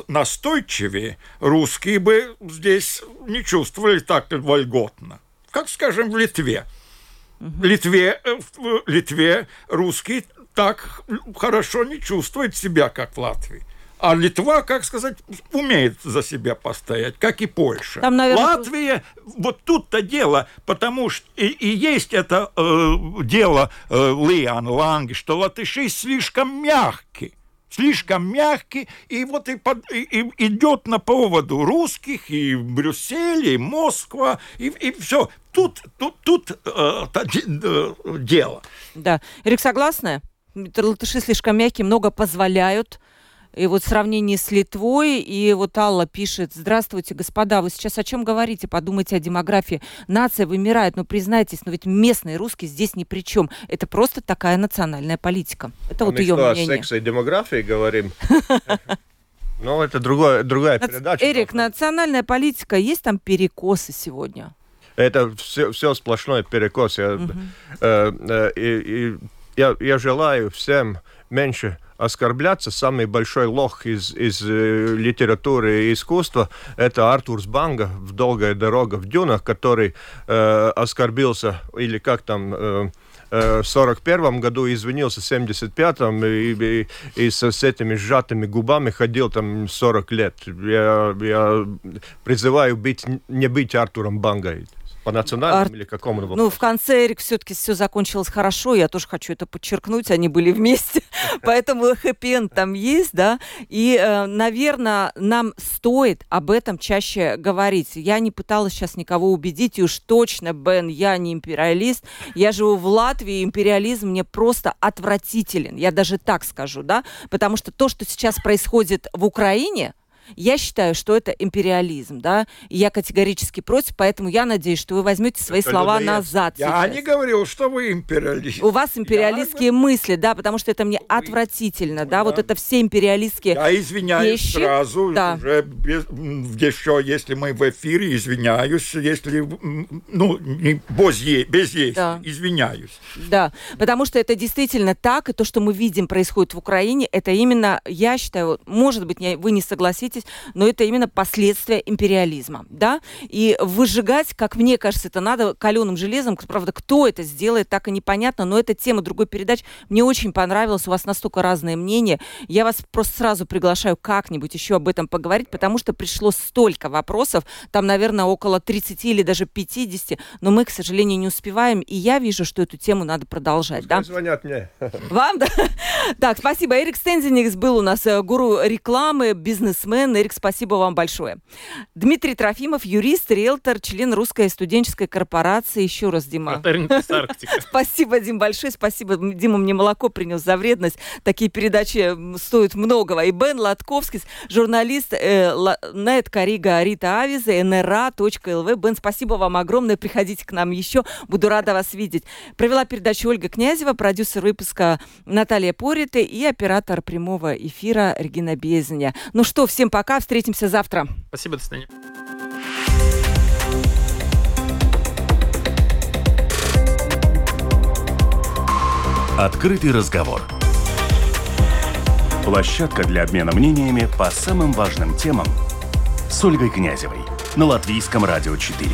настойчивее, русские бы здесь не чувствовали так вольготно, как, скажем, в Литве. Литве, э, в Литве русские так хорошо не чувствуют себя, как в Латвии. А Литва, как сказать, умеет за себя постоять, как и Польша. Там, наверное... Латвия, вот тут-то дело, потому что и, и есть это э, дело э, Лиан Ланги, что латыши слишком мягкие слишком мягкий, и вот и, под, и, и идет на поводу русских, и Брюссель, и Москва, и, и все. Тут, тут, тут э, э, дело. Да. Эрик, согласны? Латыши слишком мягкие, много позволяют и вот в сравнении с Литвой, и вот Алла пишет, здравствуйте, господа, вы сейчас о чем говорите? Подумайте о демографии. Нация вымирает, но признайтесь, но ведь местные русские здесь ни при чем. Это просто такая национальная политика. Это а вот ее что, мнение. о сексе и демографии говорим? [laughs] Ну, это другое, другая передача. Эрик, национальная политика, есть там перекосы сегодня? Это все, все сплошной перекос. Я, угу. э, э, и, и, я, я желаю всем меньше оскорбляться. Самый большой лох из, из э, литературы и искусства – это Артурс Банга в «Долгая дорога в дюнах», который э, оскорбился, или как там... Э, э в 41 году извинился в 75-м и, и, и с, с этими сжатыми губами ходил там 40 лет. Я, я призываю быть, не быть Артуром Бангой. По национальному Ар... или какому вопросу? Ну, в конце, Эрик, все-таки все закончилось хорошо. Я тоже хочу это подчеркнуть. Они были вместе. [laughs] Поэтому хэппи там есть, да. И, э, наверное, нам стоит об этом чаще говорить. Я не пыталась сейчас никого убедить. И уж точно, Бен, я не империалист. Я живу в Латвии. Империализм мне просто отвратителен. Я даже так скажу, да. Потому что то, что сейчас происходит в Украине, я считаю, что это империализм, да, и я категорически против, поэтому я надеюсь, что вы возьмете свои это слова назад. Я сейчас. не говорил, что вы империалист. У вас империалистские я... мысли, да, потому что это мне вы... отвратительно, да, да, вот это все империалистские Я извиняюсь вещи. сразу, да. уже без, еще, если мы в эфире, извиняюсь, если, ну, не, без, без есть, да. извиняюсь. Да, потому что это действительно так, и то, что мы видим происходит в Украине, это именно, я считаю, может быть, вы не согласитесь, согласитесь, но это именно последствия империализма, да, и выжигать, как мне кажется, это надо каленым железом, правда, кто это сделает, так и непонятно, но это тема другой передачи, мне очень понравилось, у вас настолько разные мнения, я вас просто сразу приглашаю как-нибудь еще об этом поговорить, потому что пришло столько вопросов, там, наверное, около 30 или даже 50, но мы, к сожалению, не успеваем, и я вижу, что эту тему надо продолжать, Пускай да? звонят мне. Вам, да? [laughs] Так, спасибо. Эрик Стензиникс был у нас э, гуру рекламы, бизнесмен, Н. Эрик, спасибо вам большое. Дмитрий Трофимов, юрист, риэлтор, член Русской студенческой корпорации. Еще раз, Дима. [laughs] Спасибо, Дим, большое. Спасибо. Дима мне молоко принес за вредность. Такие передачи стоят многого. И Бен Латковский, журналист э, Нет Корига Рита Авиза, nra.lv. Бен, спасибо вам огромное. Приходите к нам еще. Буду рада вас видеть. Провела передачу Ольга Князева, продюсер выпуска Наталья Пориты и оператор прямого эфира Регина Безня. Ну что, всем пока, встретимся завтра. Спасибо, до свидания. Открытый разговор. Площадка для обмена мнениями по самым важным темам с Ольгой Князевой на Латвийском радио 4.